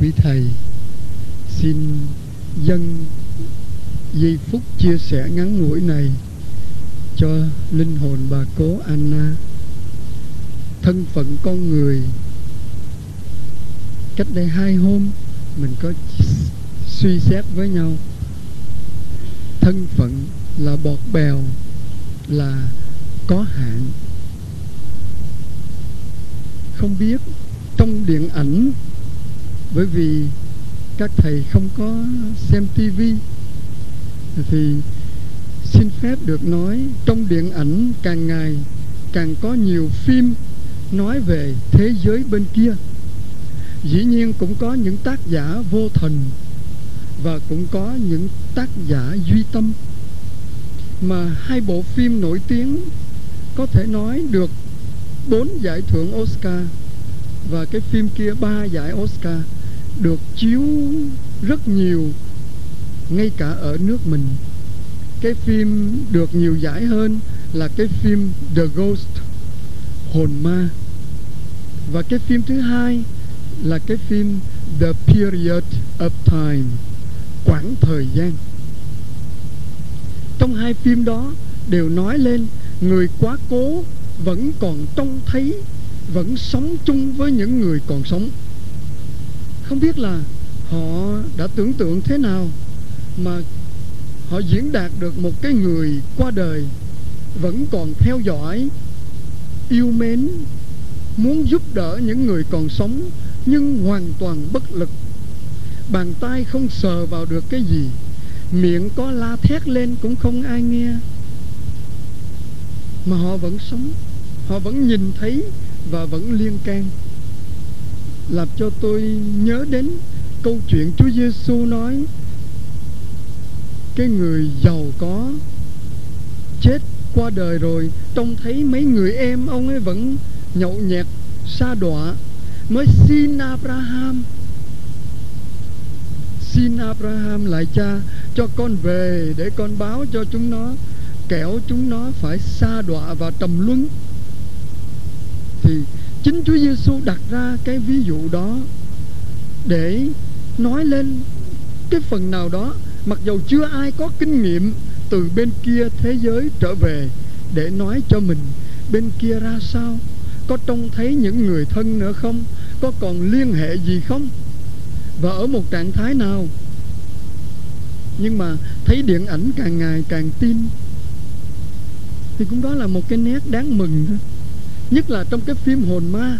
quý thầy, xin dâng giây phút chia sẻ ngắn ngủi này cho linh hồn bà cố Anna. Thân phận con người, cách đây hai hôm, mình có suy xét với nhau. Thân phận là bọt bèo, là có hạn. Không biết trong điện ảnh bởi vì các thầy không có xem tivi thì xin phép được nói trong điện ảnh càng ngày càng có nhiều phim nói về thế giới bên kia. Dĩ nhiên cũng có những tác giả vô thần và cũng có những tác giả duy tâm. Mà hai bộ phim nổi tiếng có thể nói được bốn giải thưởng Oscar và cái phim kia ba giải Oscar được chiếu rất nhiều, ngay cả ở nước mình. Cái phim được nhiều giải hơn là cái phim The Ghost, hồn ma. Và cái phim thứ hai là cái phim The Period of Time, quãng thời gian. Trong hai phim đó đều nói lên người quá cố vẫn còn trông thấy, vẫn sống chung với những người còn sống không biết là họ đã tưởng tượng thế nào mà họ diễn đạt được một cái người qua đời vẫn còn theo dõi, yêu mến, muốn giúp đỡ những người còn sống nhưng hoàn toàn bất lực. Bàn tay không sờ vào được cái gì, miệng có la thét lên cũng không ai nghe. Mà họ vẫn sống, họ vẫn nhìn thấy và vẫn liên can làm cho tôi nhớ đến câu chuyện Chúa Giêsu nói, cái người giàu có chết qua đời rồi, trông thấy mấy người em ông ấy vẫn nhậu nhẹt, sa đọa, mới xin Abraham. Xin Abraham lại cha, cho con về để con báo cho chúng nó, kẻo chúng nó phải sa đọa và trầm luân. Thì chính Chúa Giêsu đặt ra cái ví dụ đó để nói lên cái phần nào đó. Mặc dầu chưa ai có kinh nghiệm từ bên kia thế giới trở về để nói cho mình, bên kia ra sao? Có trông thấy những người thân nữa không? Có còn liên hệ gì không? Và ở một trạng thái nào? Nhưng mà thấy điện ảnh càng ngày càng tin, thì cũng đó là một cái nét đáng mừng thôi nhất là trong cái phim hồn ma.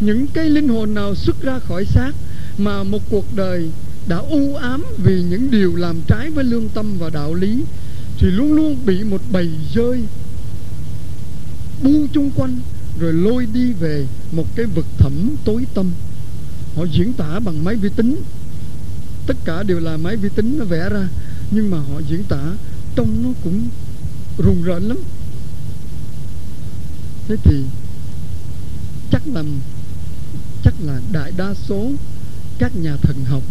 Những cái linh hồn nào xuất ra khỏi xác mà một cuộc đời đã u ám vì những điều làm trái với lương tâm và đạo lý, thì luôn luôn bị một bầy rơi bu chung quanh rồi lôi đi về một cái vực thẳm tối tâm họ diễn tả bằng máy vi tính. Tất cả đều là máy vi tính nó vẽ ra, nhưng mà họ diễn tả trông nó cũng rùng rợn lắm. Thế thì chắc là chắc là đại đa số các nhà thần học,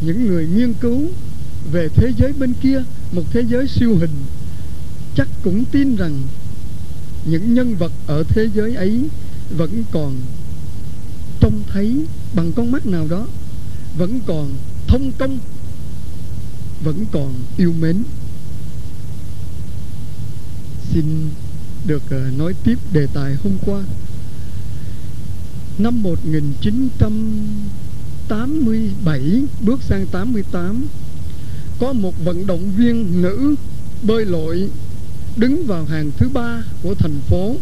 những người nghiên cứu về thế giới bên kia, một thế giới siêu hình, chắc cũng tin rằng những nhân vật ở thế giới ấy vẫn còn trông thấy bằng con mắt nào đó, vẫn còn thông công, vẫn còn yêu mến. Xin được ờ, nói tiếp đề tài hôm qua năm 1987 bước sang 88 có một vận động viên nữ bơi lội đứng vào hàng thứ ba của thành phố.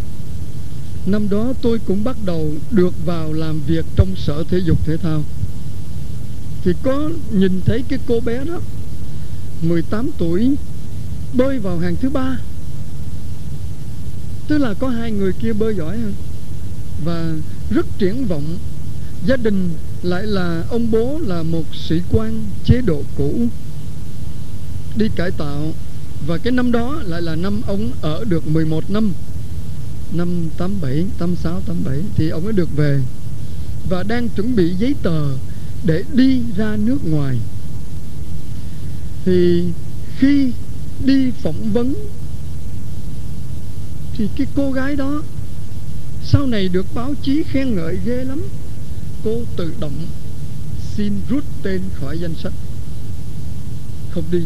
Năm đó tôi cũng bắt đầu được vào làm việc trong sở thể dục thể thao. Thì có nhìn thấy cái cô bé đó 18 tuổi, bơi vào hàng thứ ba. Tức là có hai người kia bơi giỏi hơn. Và rất triển vọng. Gia đình lại là ông bố là một sĩ quan chế độ cũ. Đi cải tạo và cái năm đó lại là năm ông ở được 11 năm. Năm 87, 86, 87 thì ông ấy được về và đang chuẩn bị giấy tờ để đi ra nước ngoài. Thì khi đi phỏng vấn thì cái cô gái đó sau này được báo chí khen ngợi ghê lắm. Cô tự động xin rút tên khỏi danh sách. Không đi.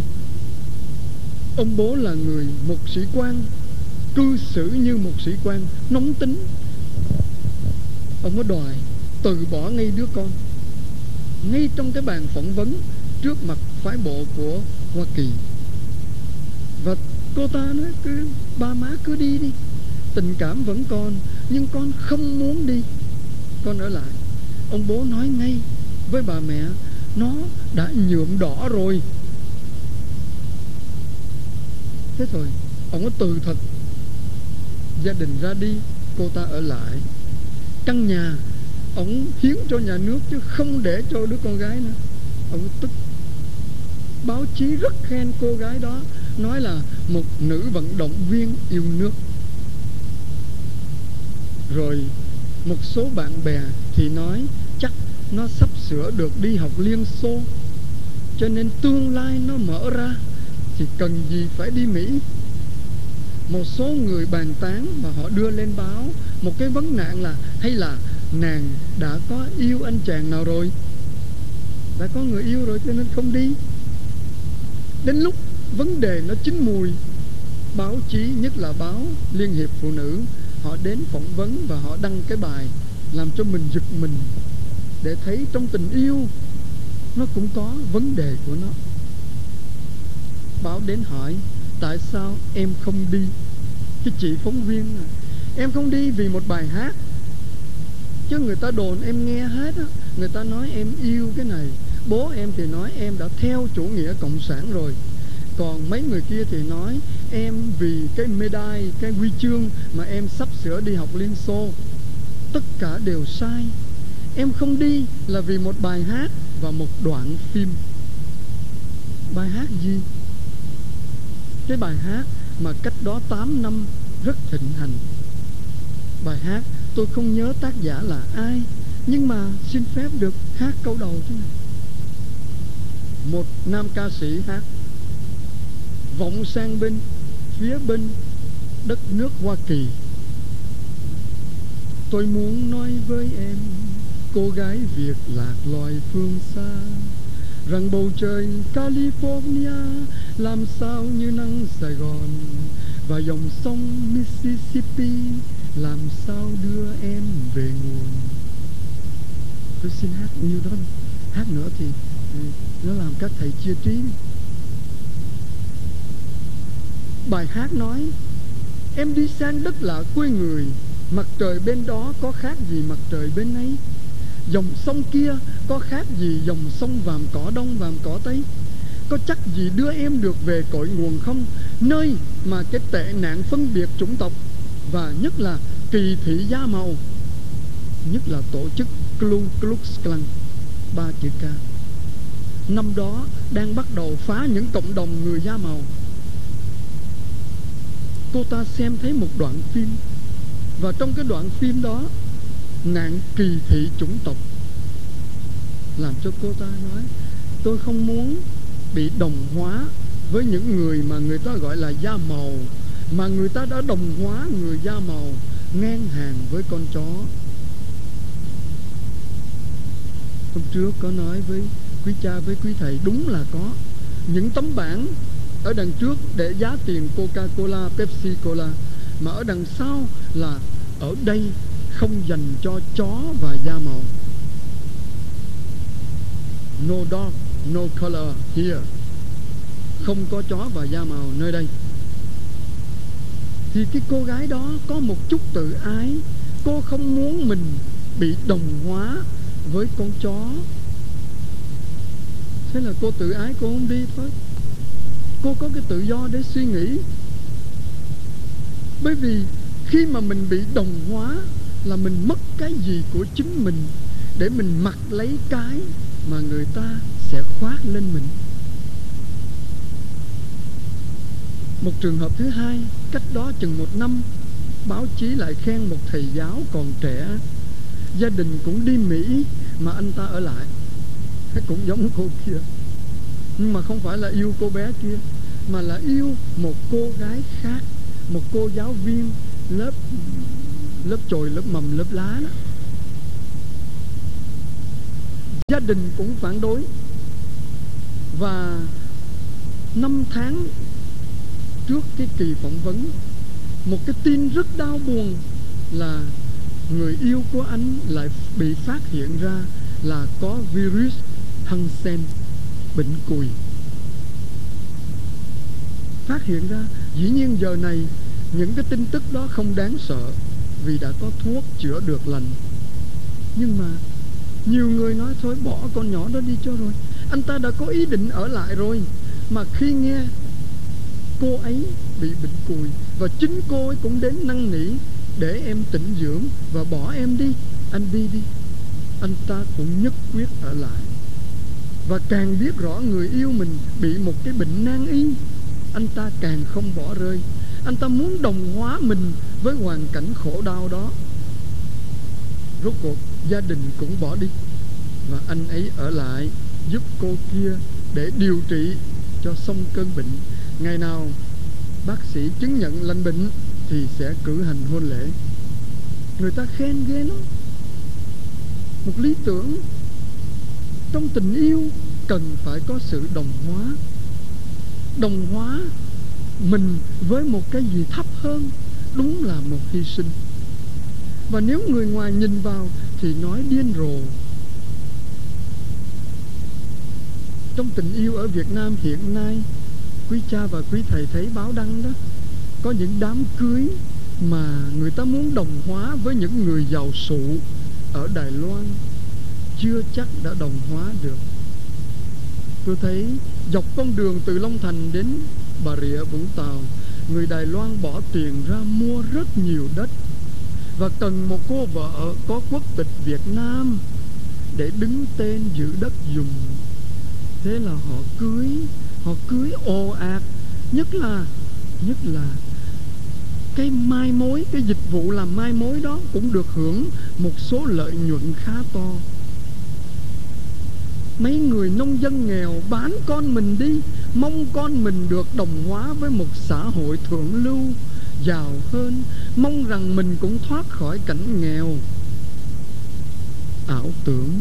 Ông bố là người, một sĩ quan, cư xử như một sĩ quan, nóng tính. Ông có đòi từ bỏ ngay đứa con. Ngay trong cái bàn phỏng vấn trước mặt phái bộ của Hoa Kỳ. Và cô ta nói cứ, ba má cứ đi đi tình cảm vẫn còn, nhưng con không muốn đi. Con ở lại. Ông bố nói ngay với bà mẹ, nó đã nhuộm đỏ rồi. Thế rồi ông ấy từ thật. Gia đình ra đi, cô ta ở lại. Căn nhà, ông hiến cho nhà nước chứ không để cho đứa con gái nữa. Ông tức báo chí rất khen cô gái đó, nói là một nữ vận động viên yêu nước rồi một số bạn bè thì nói chắc nó sắp sửa được đi học liên xô. Cho nên tương lai nó mở ra thì cần gì phải đi mỹ. Một số người bàn tán mà họ đưa lên báo một cái vấn nạn là, hay là nàng đã có yêu anh chàng nào rồi? Đã có người yêu rồi cho nên không đi. Đến lúc vấn đề nó chín mùi, báo chí, nhất là báo liên hiệp phụ nữ họ đến phỏng vấn và họ đăng cái bài làm cho mình giật mình để thấy trong tình yêu nó cũng có vấn đề của nó. Báo đến hỏi tại sao em không đi? Cái chị phóng viên à, em không đi vì một bài hát. Chứ người ta đồn em nghe hết á người ta nói em yêu cái này. Bố em thì nói em đã theo chủ nghĩa cộng sản rồi còn mấy người kia thì nói, em vì cái medai, cái huy chương mà em sắp sửa đi học liên xô. Tất cả đều sai. Em không đi là vì một bài hát và một đoạn phim. Bài hát gì? Cái bài hát mà cách đó 8 năm rất thịnh hành. Bài hát tôi không nhớ tác giả là ai, nhưng mà xin phép được hát câu đầu thế này một nam ca sĩ hát vọng sang bên phía bên đất nước Hoa Kỳ. Tôi muốn nói với em cô gái Việt lạc loài phương xa rằng bầu trời California làm sao như nắng Sài Gòn và dòng sông Mississippi làm sao đưa em về nguồn. Tôi xin hát nhiêu đó. Hát nữa thì, thì nó làm các thầy chia trí bài hát nói, em đi sang đất lạ quê người, mặt trời bên đó có khác gì mặt trời bên ấy? Dòng sông kia có khác gì dòng sông vàm cỏ đông vàm cỏ tây? Có chắc gì đưa em được về cội nguồn không? Nơi mà cái tệ nạn phân biệt chủng tộc, và nhất là kỳ thị da màu, nhất là tổ chức Ku Klux Klan. Ba chữ K năm đó đang bắt đầu phá những cộng đồng người da màu cô ta xem thấy một đoạn phim. Và trong cái đoạn phim đó, nạn kỳ thị chủng tộc. Làm cho cô ta nói, tôi không muốn bị đồng hóa với những người mà người ta gọi là da màu, mà người ta đã đồng hóa người da màu ngang hàng với con chó. Hôm trước có nói với quý cha, với quý thầy, đúng là có. Những tấm bảng ở đằng trước để giá tiền Coca-Cola, Pepsi-Cola mà ở đằng sau là ở đây không dành cho chó và da màu. No dog no color here. Không có chó và da màu nơi đây. Thì cái cô gái đó có một chút tự ái. Cô không muốn mình bị đồng hóa với con chó. Thế là cô tự ái cô không đi thôi cô có cái tự do để suy nghĩ. Bởi vì khi mà mình bị đồng hóa là mình mất cái gì của chính mình để mình mặc lấy cái mà người ta sẽ khoác lên mình. Một trường hợp thứ hai, cách đó chừng một năm, báo chí lại khen một thầy giáo còn trẻ. Gia đình cũng đi mỹ mà anh ta ở lại. Cũng giống cô kia nhưng mà không phải là yêu cô bé kia, mà là yêu một cô gái khác, một cô giáo viên lớp lớp chồi, lớp mầm, lớp lá đó. Gia đình cũng phản đối. Và năm tháng trước cái kỳ phỏng vấn, một cái tin rất đau buồn là người yêu của anh lại bị phát hiện ra là có virus Hansen bệnh cùi. Phát hiện ra, dĩ nhiên giờ này, những cái tin tức đó không đáng sợ vì đã có thuốc chữa được lành. Nhưng mà, nhiều người nói, thôi bỏ con nhỏ đó đi cho rồi, anh ta đã có ý định ở lại rồi. Mà khi nghe cô ấy bị bệnh cùi và chính cô ấy cũng đến năn nỉ, để em tĩnh dưỡng và bỏ em đi, anh đi đi. Anh ta cũng nhất quyết ở lại và càng biết rõ người yêu mình bị một cái bệnh nan y, anh ta càng không bỏ rơi. Anh ta muốn đồng hóa mình với hoàn cảnh khổ đau đó. Rốt cuộc, gia đình cũng bỏ đi. Và anh ấy ở lại giúp cô kia để điều trị cho xong cơn bệnh. Ngày nào bác sĩ chứng nhận lành bệnh thì sẽ cử hành hôn lễ. Người ta khen ghê lắm. Một lý tưởng trong tình yêu, cần phải có sự đồng hóa. Đồng hóa mình với một cái gì thấp hơn, đúng là một hy sinh. Và nếu người ngoài nhìn vào thì nói điên rồ. Trong tình yêu ở Việt Nam hiện nay, quý cha và quý thầy thấy báo đăng đó, có những đám cưới mà người ta muốn đồng hóa với những người giàu sụ ở Đài Loan chưa chắc đã đồng hóa được. Tôi thấy dọc con đường từ Long Thành đến Bà Rịa Vũng Tàu, người Đài Loan bỏ tiền ra mua rất nhiều đất và cần một cô vợ có quốc tịch Việt Nam để đứng tên giữ đất dùng. Thế là họ cưới họ cưới ồ ạt, nhất là nhất là cái mai mối, cái dịch vụ làm mai mối đó cũng được hưởng một số lợi nhuận khá to mấy người nông dân nghèo bán con mình đi, mong con mình được đồng hóa với một xã hội thượng lưu, giàu hơn, mong rằng mình cũng thoát khỏi cảnh nghèo. Ảo tưởng.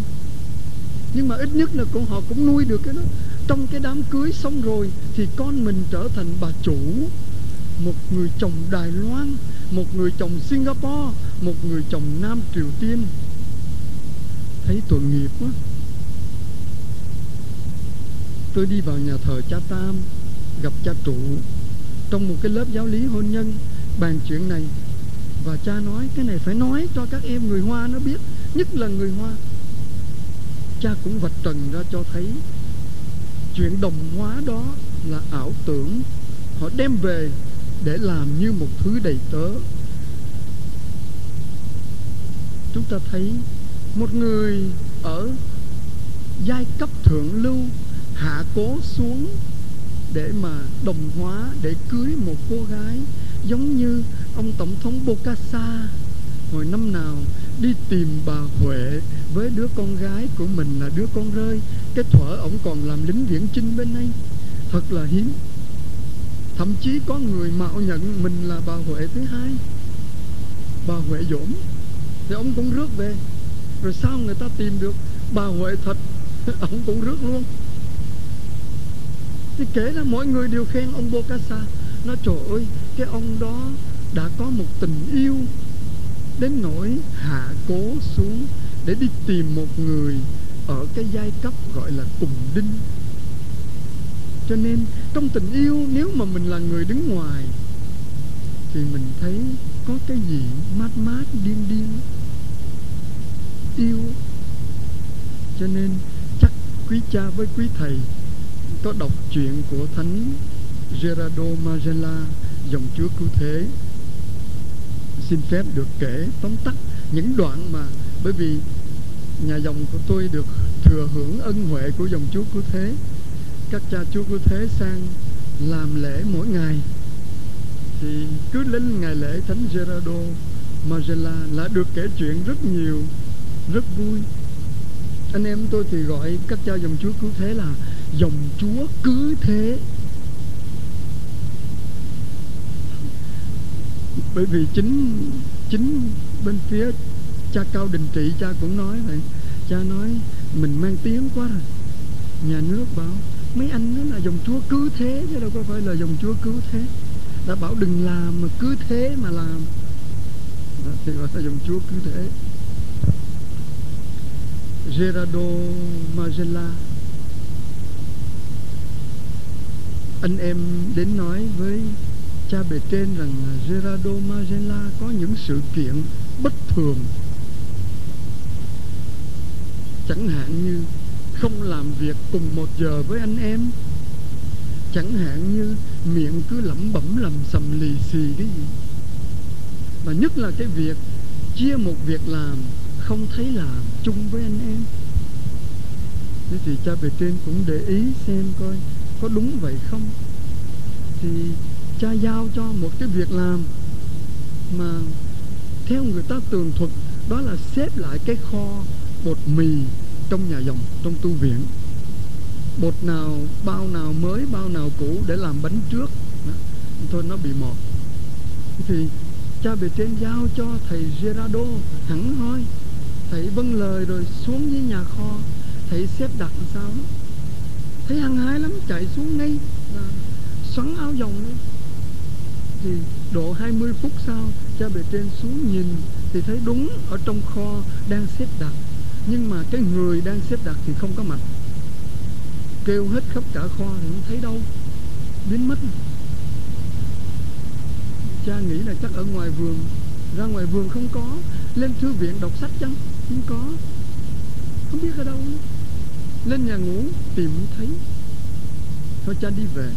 Nhưng mà ít nhất là cũng họ cũng nuôi được cái đó. Trong cái đám cưới xong rồi thì con mình trở thành bà chủ. Một người chồng Đài Loan, một người chồng Singapore, một người chồng Nam Triều Tiên. Thấy tội nghiệp quá tôi đi vào nhà thờ cha Tam, gặp cha trụ. Trong một cái lớp giáo lý hôn nhân, bàn chuyện này. Và cha nói, cái này phải nói cho các em người Hoa nó biết, nhất là người Hoa. Cha cũng vạch trần ra cho thấy chuyện đồng hóa đó là ảo tưởng. Họ đem về để làm như một thứ đầy tớ. Chúng ta thấy một người ở giai cấp thượng lưu hạ cố xuống để mà đồng hóa, để cưới một cô gái giống như ông tổng thống Bokassa hồi năm nào đi tìm bà Huệ với đứa con gái của mình là đứa con rơi, cái thuở ổng còn làm lính viễn chinh bên đây. Thật là hiếm. Thậm chí có người mạo nhận mình là bà Huệ thứ hai. Bà Huệ dỗm, thì ông cũng rước về. Rồi sao người ta tìm được bà Huệ thật? Ông cũng rước luôn thì kể là mọi người đều khen ông Bokassa Nói trời ơi, Cái ông đó đã có một tình yêu Đến nỗi hạ cố xuống Để đi tìm một người Ở cái giai cấp gọi là cùng đinh. Cho nên, trong tình yêu, Nếu mà mình là người đứng ngoài, Thì mình thấy Có cái gì mát mát, điên điên, Yêu. Cho nên, chắc quý cha với quý thầy có đọc chuyện của Thánh Gerardo Magella, dòng Chúa Cứu Thế. Xin phép được kể tóm tắt những đoạn mà bởi vì nhà dòng của tôi được thừa hưởng ân huệ của dòng Chúa Cứu Thế. Các cha Chúa Cứu Thế sang làm lễ mỗi ngày. Thì cứ lên ngày lễ Thánh Gerardo Magella là được kể chuyện rất nhiều, rất vui. Anh em tôi thì gọi các cha dòng Chúa Cứu Thế là dòng chúa cứ thế. Bởi vì chính chính bên phía cha cao đình trị cha cũng nói vậy. Cha nói mình mang tiếng quá rồi. Nhà nước bảo mấy anh đó là dòng chúa cứ thế chứ đâu có phải là dòng chúa cứu thế. Đã bảo đừng làm mà cứ thế mà làm. Đó, thì gọi là dòng chúa cứ thế. Gerardo Magella anh em đến nói với cha bề trên rằng Gerardo Magella có những sự kiện bất thường. Chẳng hạn như không làm việc cùng một giờ với anh em. Chẳng hạn như miệng cứ lẩm bẩm lầm sầm lì xì cái gì. Và nhất là cái việc chia một việc làm không thấy làm chung với anh em. Thế thì cha bề trên cũng để ý xem coi có đúng vậy không? Thì cha giao cho một cái việc làm mà theo người ta tường thuật, đó là xếp lại cái kho bột mì trong nhà dòng, trong tu viện. Bột nào, bao nào mới, bao nào cũ để làm bánh trước. Đó. thôi nó bị mọt. Thì cha bề trên giao cho thầy Gerardo, hẳn thôi thầy vâng lời rồi xuống dưới nhà kho, thầy xếp đặt làm sao? đó thấy hăng hái lắm, chạy xuống ngay là xoắn áo dòng đi. Thì độ 20 phút sau, cha bề trên xuống nhìn, thì thấy đúng ở trong kho đang xếp đặt. Nhưng mà cái người đang xếp đặt thì không có mặt. Kêu hết khắp cả kho thì không thấy đâu. Biến mất. Cha nghĩ là chắc ở ngoài vườn. Ra ngoài vườn không có. Lên thư viện đọc sách chăng? Không có. Không biết ở đâu. nữa lên nhà ngủ tìm thấy. Thôi cha đi về.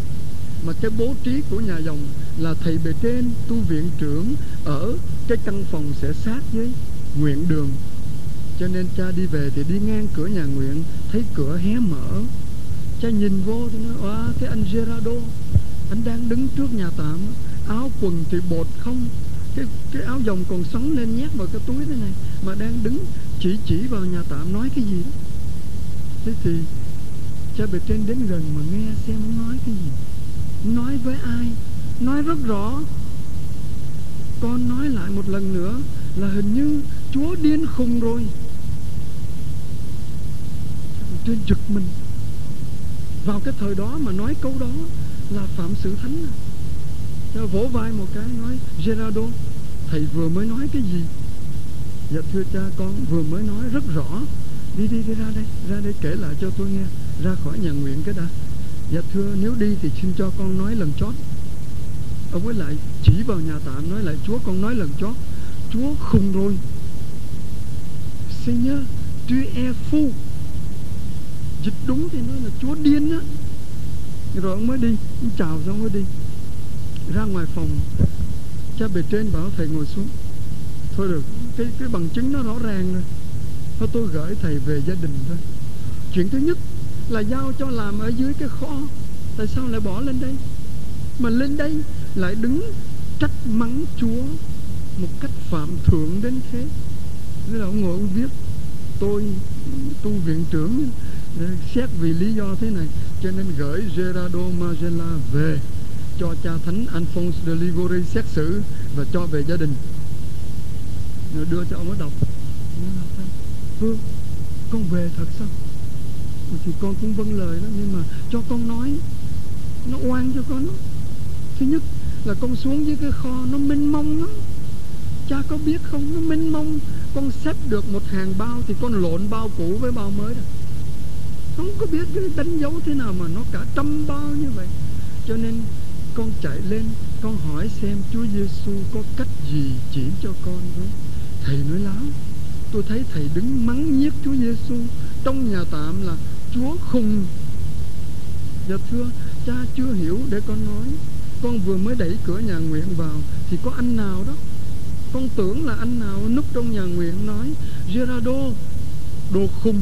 Mà cái bố trí của nhà dòng là thầy bề trên tu viện trưởng ở cái căn phòng sẽ sát với nguyện đường. Cho nên cha đi về thì đi ngang cửa nhà nguyện thấy cửa hé mở. Cha nhìn vô thì nói à, cái anh Gerardo anh đang đứng trước nhà tạm áo quần thì bột không? Cái cái áo dòng còn sắn lên nhét vào cái túi thế này mà đang đứng chỉ chỉ vào nhà tạm nói cái gì đó thế thì cha bề trên đến gần mà nghe xem ông nói cái gì? Nói với ai? Nói rất rõ. Con nói lại một lần nữa là hình như chúa điên khùng rồi. Trên giật mình. Vào cái thời đó mà nói câu đó là phạm sự thánh. À. vỗ vai một cái nói, Gerardo, thầy vừa mới nói cái gì? Dạ thưa cha, con vừa mới nói rất rõ đi đi đi, ra đây ra đây kể lại cho tôi nghe. Ra khỏi nhà nguyện cái đã. Dạ thưa, nếu đi thì xin cho con nói lần chót. Ông ấy lại chỉ vào nhà tạm, nói lại, chúa, con nói lần chót. Chúa khùng rồi. Seigneur tu es fou dịch đúng thì nói là chúa điên á. Rồi ông mới đi, ông chào xong mới đi. Ra ngoài phòng, cha bề trên bảo thầy ngồi xuống. Thôi được, cái cái bằng chứng nó rõ ràng rồi thôi tôi gửi thầy về gia đình thôi. Chuyện thứ nhất là giao cho làm ở dưới cái kho. Tại sao lại bỏ lên đây? Mà lên đây lại đứng trách mắng chúa một cách phạm thượng đến thế. Thế là ông ngồi ông viết, tôi tu viện trưởng ờ, xét vì lý do thế này, cho nên gửi Gerardo Magella về cho cha thánh Alphonse de Ligori xét xử và cho về gia đình. Rồi đưa cho ông ấy đọc. Phương con về thật sao? Thì con cũng vâng lời đó, nhưng mà cho con nói, nó oan cho con đó. thứ nhất là con xuống dưới cái kho, nó mênh mông lắm. Cha có biết không? Nó mênh mông. Con xếp được một hàng bao thì con lộn bao cũ với bao mới rồi không có biết cái đánh dấu thế nào mà nó cả trăm bao như vậy. Cho nên con chạy lên, con hỏi xem Chúa Giêsu có cách gì chỉ cho con với. Thầy nói láo tôi thấy thầy đứng mắng nhiếc Chúa Giêsu trong nhà tạm là Chúa khùng. Dạ thưa, cha chưa hiểu để con nói. Con vừa mới đẩy cửa nhà nguyện vào thì có anh nào đó? Con tưởng là anh nào núp trong nhà nguyện nói, Gerardo, đồ khùng.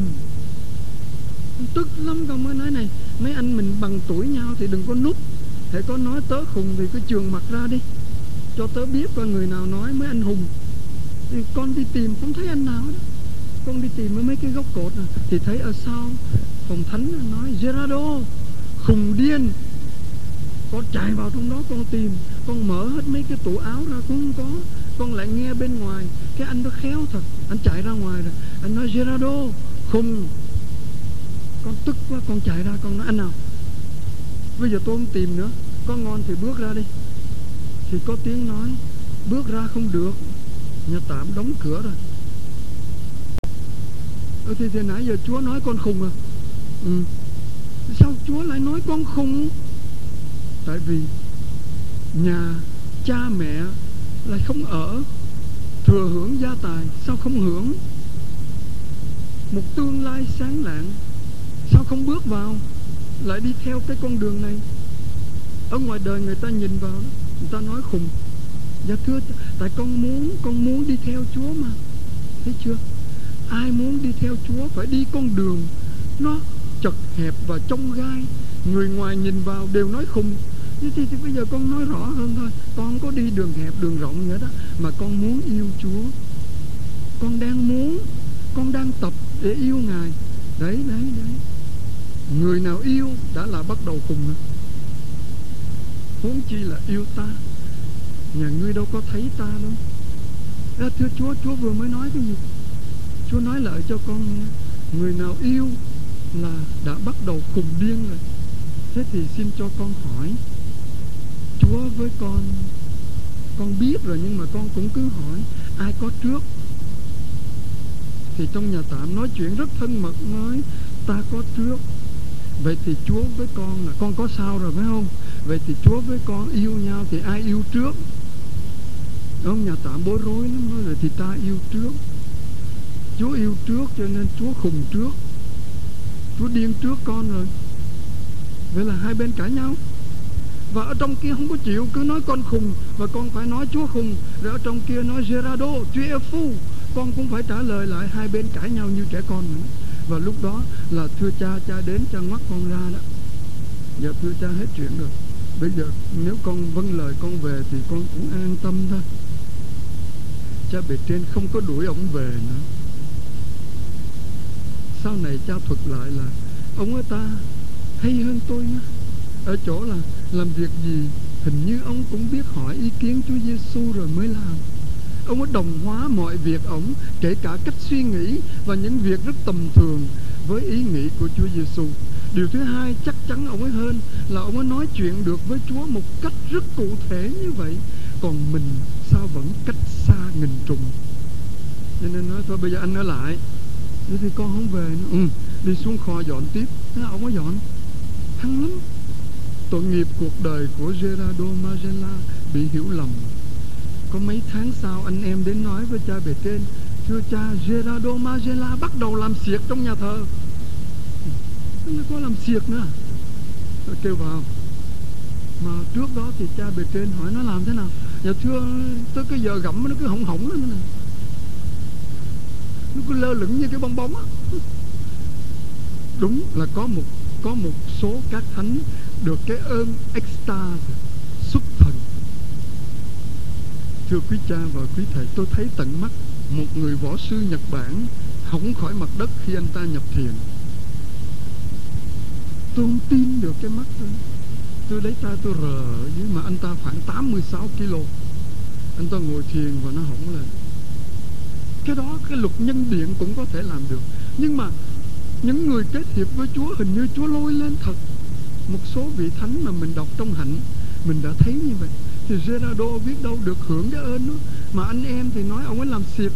Tức lắm, con mới nói này, mấy anh mình bằng tuổi nhau thì đừng có núp. Hãy có nói tớ khùng thì cứ trường mặt ra đi. Cho tớ biết coi người nào nói mấy anh hùng con đi tìm không thấy anh nào đó con đi tìm ở mấy cái gốc cột này, thì thấy ở sau phòng thánh nói Gerardo khùng điên. Con chạy vào trong đó con tìm con mở hết mấy cái tủ áo ra cũng không có. Con lại nghe bên ngoài cái anh đó khéo thật anh chạy ra ngoài rồi anh nói Gerardo khùng. Con tức quá con chạy ra con nói anh nào bây giờ tôi không tìm nữa có ngon thì bước ra đi. Thì có tiếng nói bước ra không được nhà tạm đóng cửa rồi. Ừ, thì, thì nãy giờ chúa nói con khùng à? Ừ. sao chúa lại nói con khùng? Tại vì nhà cha mẹ lại không ở thừa hưởng gia tài sao không hưởng? Một tương lai sáng lạng sao không bước vào lại đi theo cái con đường này? Ở ngoài đời người ta nhìn vào người ta nói khùng dạ thưa tại con muốn con muốn đi theo chúa mà. Thấy chưa? Ai muốn đi theo chúa phải đi con đường nó chật hẹp và trong gai. Người ngoài nhìn vào đều nói khùng thế thì, thì bây giờ con nói rõ hơn thôi. Con có đi đường hẹp đường rộng nữa đó mà con muốn yêu chúa. Con đang muốn con đang tập để yêu ngài. Đấy đấy đấy. Người nào yêu đã là bắt đầu khùng rồi. Huống chi là yêu ta nhà ngươi đâu có thấy ta đâu. À, thưa chúa chúa vừa mới nói cái gì? Chúa nói lại cho con nghe. Người nào yêu là đã bắt đầu cùng điên rồi. Thế thì xin cho con hỏi. Chúa với con con biết rồi nhưng mà con cũng cứ hỏi ai có trước? Thì trong nhà tạm nói chuyện rất thân mật nói ta có trước. Vậy thì chúa với con là con có sao rồi phải không? Vậy thì chúa với con yêu nhau thì ai yêu trước? Ông nhà tạm bối rối lắm, nói là thì ta yêu trước. Chúa yêu trước cho nên chúa khùng trước. Chúa điên trước con rồi. Vậy là hai bên cãi nhau. Và ở trong kia không có chịu, cứ nói con khùng và con phải nói chúa khùng. Rồi ở trong kia nói Gerardo, chúa es phu. Con cũng phải trả lời lại, hai bên cãi nhau như trẻ con nữa. Và lúc đó là thưa cha cha đến cha ngoắt con ra đó. Giờ thưa cha hết chuyện rồi. Bây giờ nếu con vâng lời con về thì con cũng an tâm thôi cha bề trên không có đuổi ông về nữa. Sau này cha thuật lại là, ông ấy ta, hay hơn tôi nhá ở chỗ là làm việc gì, hình như ông cũng biết hỏi ý kiến Chúa Giêsu rồi mới làm. Ông ấy đồng hóa mọi việc ông kể cả cách suy nghĩ và những việc rất tầm thường với ý nghĩ của Chúa Giêsu điều thứ hai chắc chắn ông ấy hơn là ông ấy nói chuyện được với Chúa một cách rất cụ thể như vậy. Còn mình sao vẫn cách xa nghìn trùng. Cho nên nói thôi bây giờ anh ở lại. Thế thì con không về nữa. Ừ, đi xuống kho dọn tiếp. Thế ông có dọn? Hăng lắm. Tội nghiệp cuộc đời của Gerardo Magella bị hiểu lầm. Có mấy tháng sau anh em đến nói với cha bề trên thưa cha Gerardo Magella bắt đầu làm xiệt trong nhà thờ. Nó có làm xiệt nữa. Rồi kêu vào. Mà trước đó thì cha bề trên hỏi nó làm thế nào? Dạ thưa, tới cái giờ gặm nó cứ hỏng hỏng lên nè. Nó cứ lơ lửng như cái bong bóng á. Đúng là có một có một số các thánh được cái ơn extase xuất thần. Thưa quý cha và quý thầy, tôi thấy tận mắt một người võ sư nhật bản hỏng khỏi mặt đất khi anh ta nhập thiền. Tôi không tin được cái mắt tôi tôi lấy ta tôi rờ nhưng mà anh ta khoảng 86 kg anh ta ngồi thiền và nó hỏng lên. Cái đó cái luật nhân điện cũng có thể làm được. Nhưng mà những người kết hiệp với Chúa hình như Chúa lôi lên thật. Một số vị thánh mà mình đọc trong hạnh mình đã thấy như vậy. Thì Gerardo biết đâu được hưởng cái ơn đó. Mà anh em thì nói ông ấy làm xịp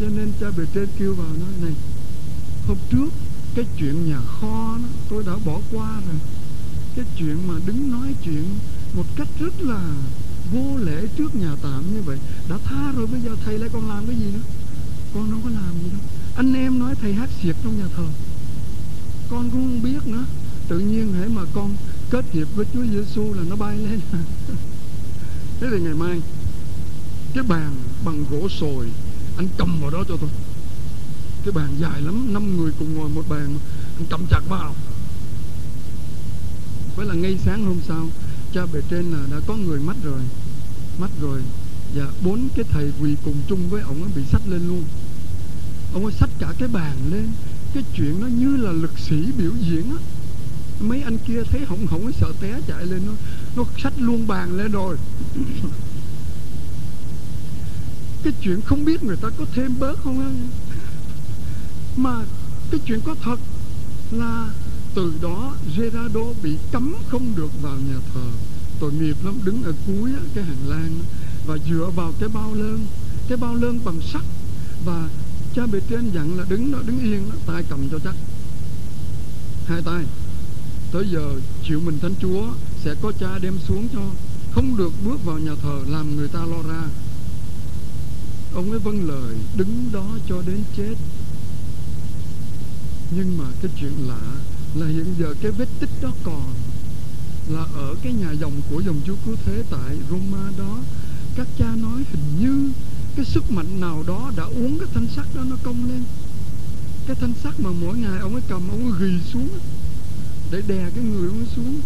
cho nên cha bề trên kêu vào nói này hôm trước cái chuyện nhà kho đó, tôi đã bỏ qua rồi cái chuyện mà đứng nói chuyện một cách rất là vô lễ trước nhà tạm như vậy. Đã tha rồi, bây giờ thầy lại còn làm cái gì nữa? Con đâu có làm gì đâu. Anh em nói thầy hát xiệt trong nhà thờ. Con cũng không biết nữa. Tự nhiên hãy mà con kết hiệp với Chúa Giêsu là nó bay lên. Thế thì ngày mai, cái bàn bằng gỗ sồi, anh cầm vào đó cho tôi. Cái bàn dài lắm, năm người cùng ngồi một bàn, anh cầm chặt vào phải là ngay sáng hôm sau, cha bề trên là đã có người mất rồi. Mất rồi, và bốn cái thầy quỳ cùng chung với ông ấy bị sách lên luôn. Ông ấy sách cả cái bàn lên, cái chuyện nó như là lực sĩ biểu diễn á. Mấy anh kia thấy hỏng hỏng sợ té chạy lên, nó nó sách luôn bàn lên rồi. Cái chuyện không biết người ta có thêm bớt không á. Mà cái chuyện có thật là từ đó, Gerardo bị cấm không được vào nhà thờ. Tội nghiệp lắm, đứng ở cuối cái hành lang và dựa vào cái bao lơn, cái bao lơn bằng sắt. Và cha bề trên dặn là đứng đó, đứng yên đó, tay cầm cho chắc. Hai tay. Tới giờ chịu mình thánh chúa sẽ có cha đem xuống cho. Không được bước vào nhà thờ, làm người ta lo ra. Ông ấy vâng lời, đứng đó cho đến chết. Nhưng mà cái chuyện lạ là hiện giờ cái vết tích đó còn là ở cái nhà dòng của dòng chúa cứu thế tại Roma đó. Các cha nói hình như cái sức mạnh nào đó đã uống cái thanh sắt đó nó cong lên. Cái thanh sắt mà mỗi ngày ông ấy cầm ông ấy ghi xuống để đè cái người ông ấy xuống.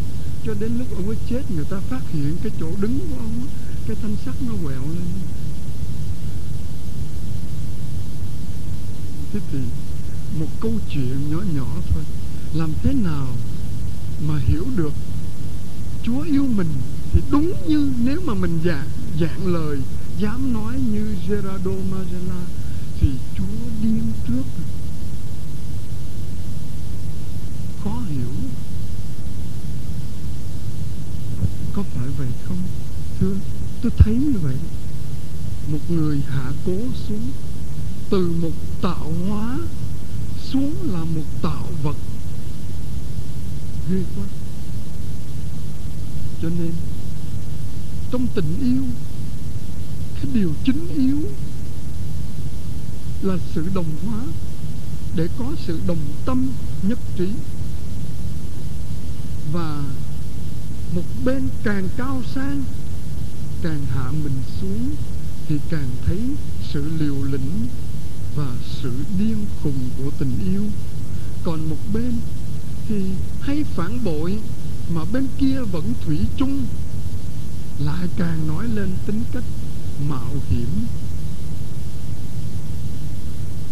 Cho đến lúc ông ấy chết người ta phát hiện cái chỗ đứng của ông ấy, cái thanh sắt nó quẹo lên. Thế thì một câu chuyện nhỏ nhỏ thôi làm thế nào mà hiểu được Chúa yêu mình thì đúng như nếu mà mình dạng dạng lời, dám nói như Gerardo Magella thì Chúa điên trước khó hiểu. Có phải vậy không? Thưa, tôi thấy như vậy. Một người hạ cố xuống từ một tạo hóa xuống là một tạo vật ghê quá cho nên trong tình yêu cái điều chính yếu là sự đồng hóa để có sự đồng tâm, nhất trí. Và một bên càng cao sang, càng hạ mình xuống, thì càng thấy sự liều lĩnh và sự điên khùng của tình yêu. Còn một bên thì hay phản bội, mà bên kia vẫn thủy chung. Lại càng nói lên tính cách mạo hiểm.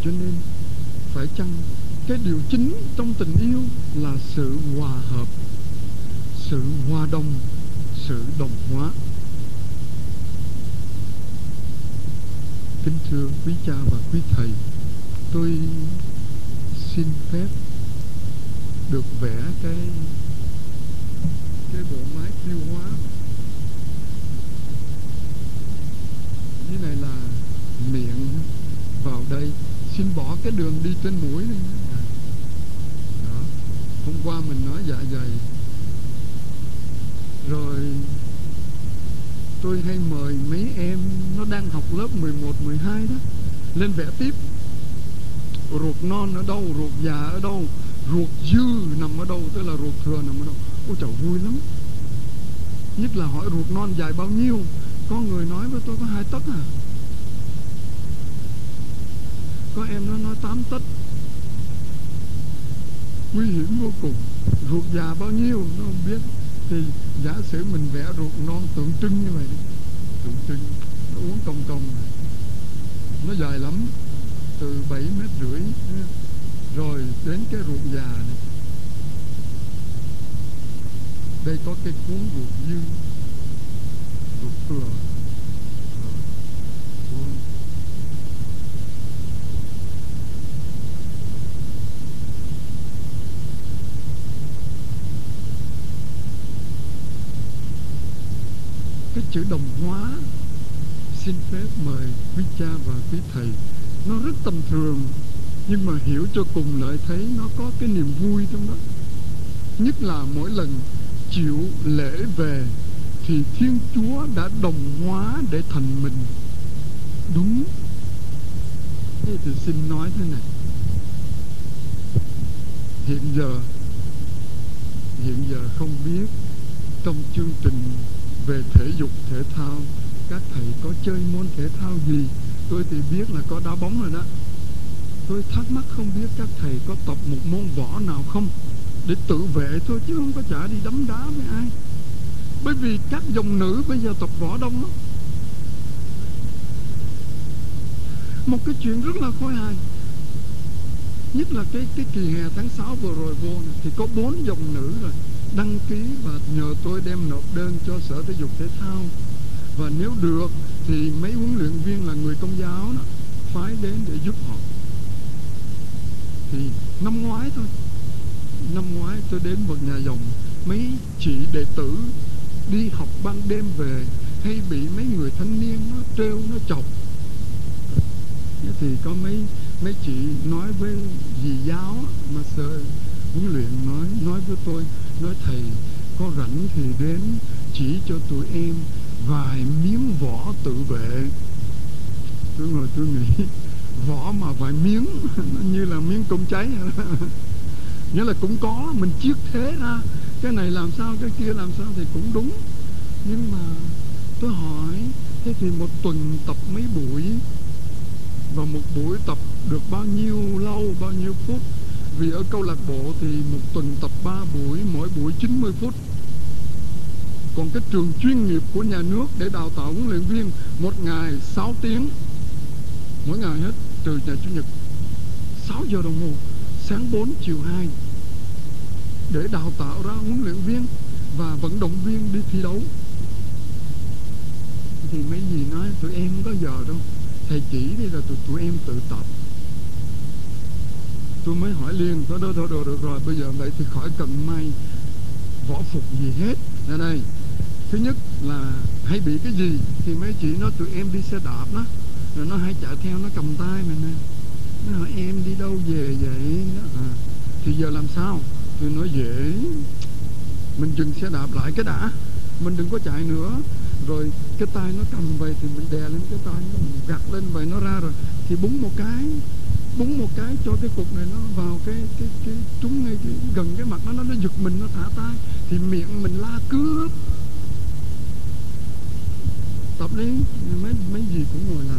Cho nên phải chăng cái điều chính trong tình yêu là sự hòa hợp, sự hòa đồng, sự đồng hóa. Kính thưa quý cha và quý thầy, tôi xin phép được vẽ cái cái bộ máy tiêu hóa. Như này là miệng vào đây. Xin bỏ cái đường đi trên mũi này hôm qua mình nói dạ dày. Rồi tôi hay mời mấy em nó đang học lớp 11, 12 đó lên vẽ tiếp. Ruột non ở đâu ruột già ở đâu ruột dư nằm ở đâu tức là ruột thừa nằm ở đâu. Ôi trời vui lắm. Nhất là hỏi ruột non dài bao nhiêu. Có người nói với tôi có hai tấc à. Có em nó nói tám tấc nguy hiểm vô cùng. Ruột già bao nhiêu nó không biết. Thì giả sử mình vẽ ruột non tượng trưng như vậy, tượng trưng, nó uống công công nó dài lắm, từ 7 mét rưỡi, rồi đến cái ruột già này. Đây có cái cuốn ruột dư, ruột thừa cái chữ đồng hóa. Xin phép mời quý cha và quý thầy. Nó rất tầm thường, nhưng mà hiểu cho cùng lại thấy nó có cái niềm vui trong đó. Nhất là mỗi lần chịu lễ về, thì thiên chúa đã đồng hóa để thành mình. Đúng. Thế thì xin nói thế này. Hiện giờ hiện giờ không biết trong chương trình về thể dục thể thao. Các thầy có chơi môn thể thao gì? Tôi thì biết là có đá bóng rồi đó. Tôi thắc mắc không biết các thầy có tập một môn võ nào không? Để tự vệ thôi chứ không có chả đi đấm đá với ai. Bởi vì các dòng nữ bây giờ tập võ đông lắm. Một cái chuyện rất là khôi hài. Nhất là cái cái kỳ hè tháng 6 vừa rồi vô này, thì có bốn dòng nữ rồi đăng ký và nhờ tôi đem nộp đơn cho sở thể dục thể thao. Và nếu được, thì mấy huấn luyện viên là người công giáo đó, phái đến để giúp họ. Thì năm ngoái thôi. Năm ngoái tôi đến một nhà dòng mấy chị đệ tử đi học ban đêm về, hay bị mấy người thanh niên nó trêu, nó chọc. Thì có mấy mấy chị nói với dì giáo mà sợ huấn luyện nói nói với tôi nói, thầy, có rảnh thì đến chỉ cho tụi em vài miếng vỏ tự vệ. Tôi ngồi tôi nghĩ, vỏ mà vài miếng, nó như là miếng công cháy nghĩa là cũng có, mình chiết thế ra. Cái này làm sao, cái kia làm sao thì cũng đúng. Nhưng mà tôi hỏi, thế thì một tuần tập mấy buổi? Và một buổi tập được bao nhiêu lâu, bao nhiêu phút? Vì ở câu lạc bộ thì một tuần tập 3 buổi, mỗi buổi 90 phút. Còn cái trường chuyên nghiệp của nhà nước để đào tạo huấn luyện viên, một ngày 6 tiếng. Mỗi ngày hết trừ ngày chủ nhật 6 giờ đồng hồ, sáng 4 chiều 2 để đào tạo ra huấn luyện viên và vận động viên đi thi đấu. Thì mấy gì nói, tụi em không có giờ đâu. Thầy chỉ đi là tụi tụi em tự tập tôi mới hỏi liền thôi đâu thôi được, được rồi bây giờ vậy thì khỏi cần may võ phục gì hết. Đây đây. Thứ nhất là hay bị cái gì thì mấy chị nói tụi em đi xe đạp đó. Rồi nó hay chạy theo nó cầm tay mình nè. Nó hỏi em đi đâu về vậy. À, thì giờ làm sao? Tôi nói dễ. Mình dừng xe đạp lại cái đã. Mình đừng có chạy nữa. Rồi cái tay nó cầm vậy thì mình đè lên cái tay nó gặt lên vậy nó ra rồi. Thì búng một cái búng một cái cho cái cục này nó vào cái cái cái trúng ngay cái, gần cái mặt nó nó nó giật mình nó thả tay. Thì miệng mình la cướp tập đi mấy mấy gì cũng ngồi làm.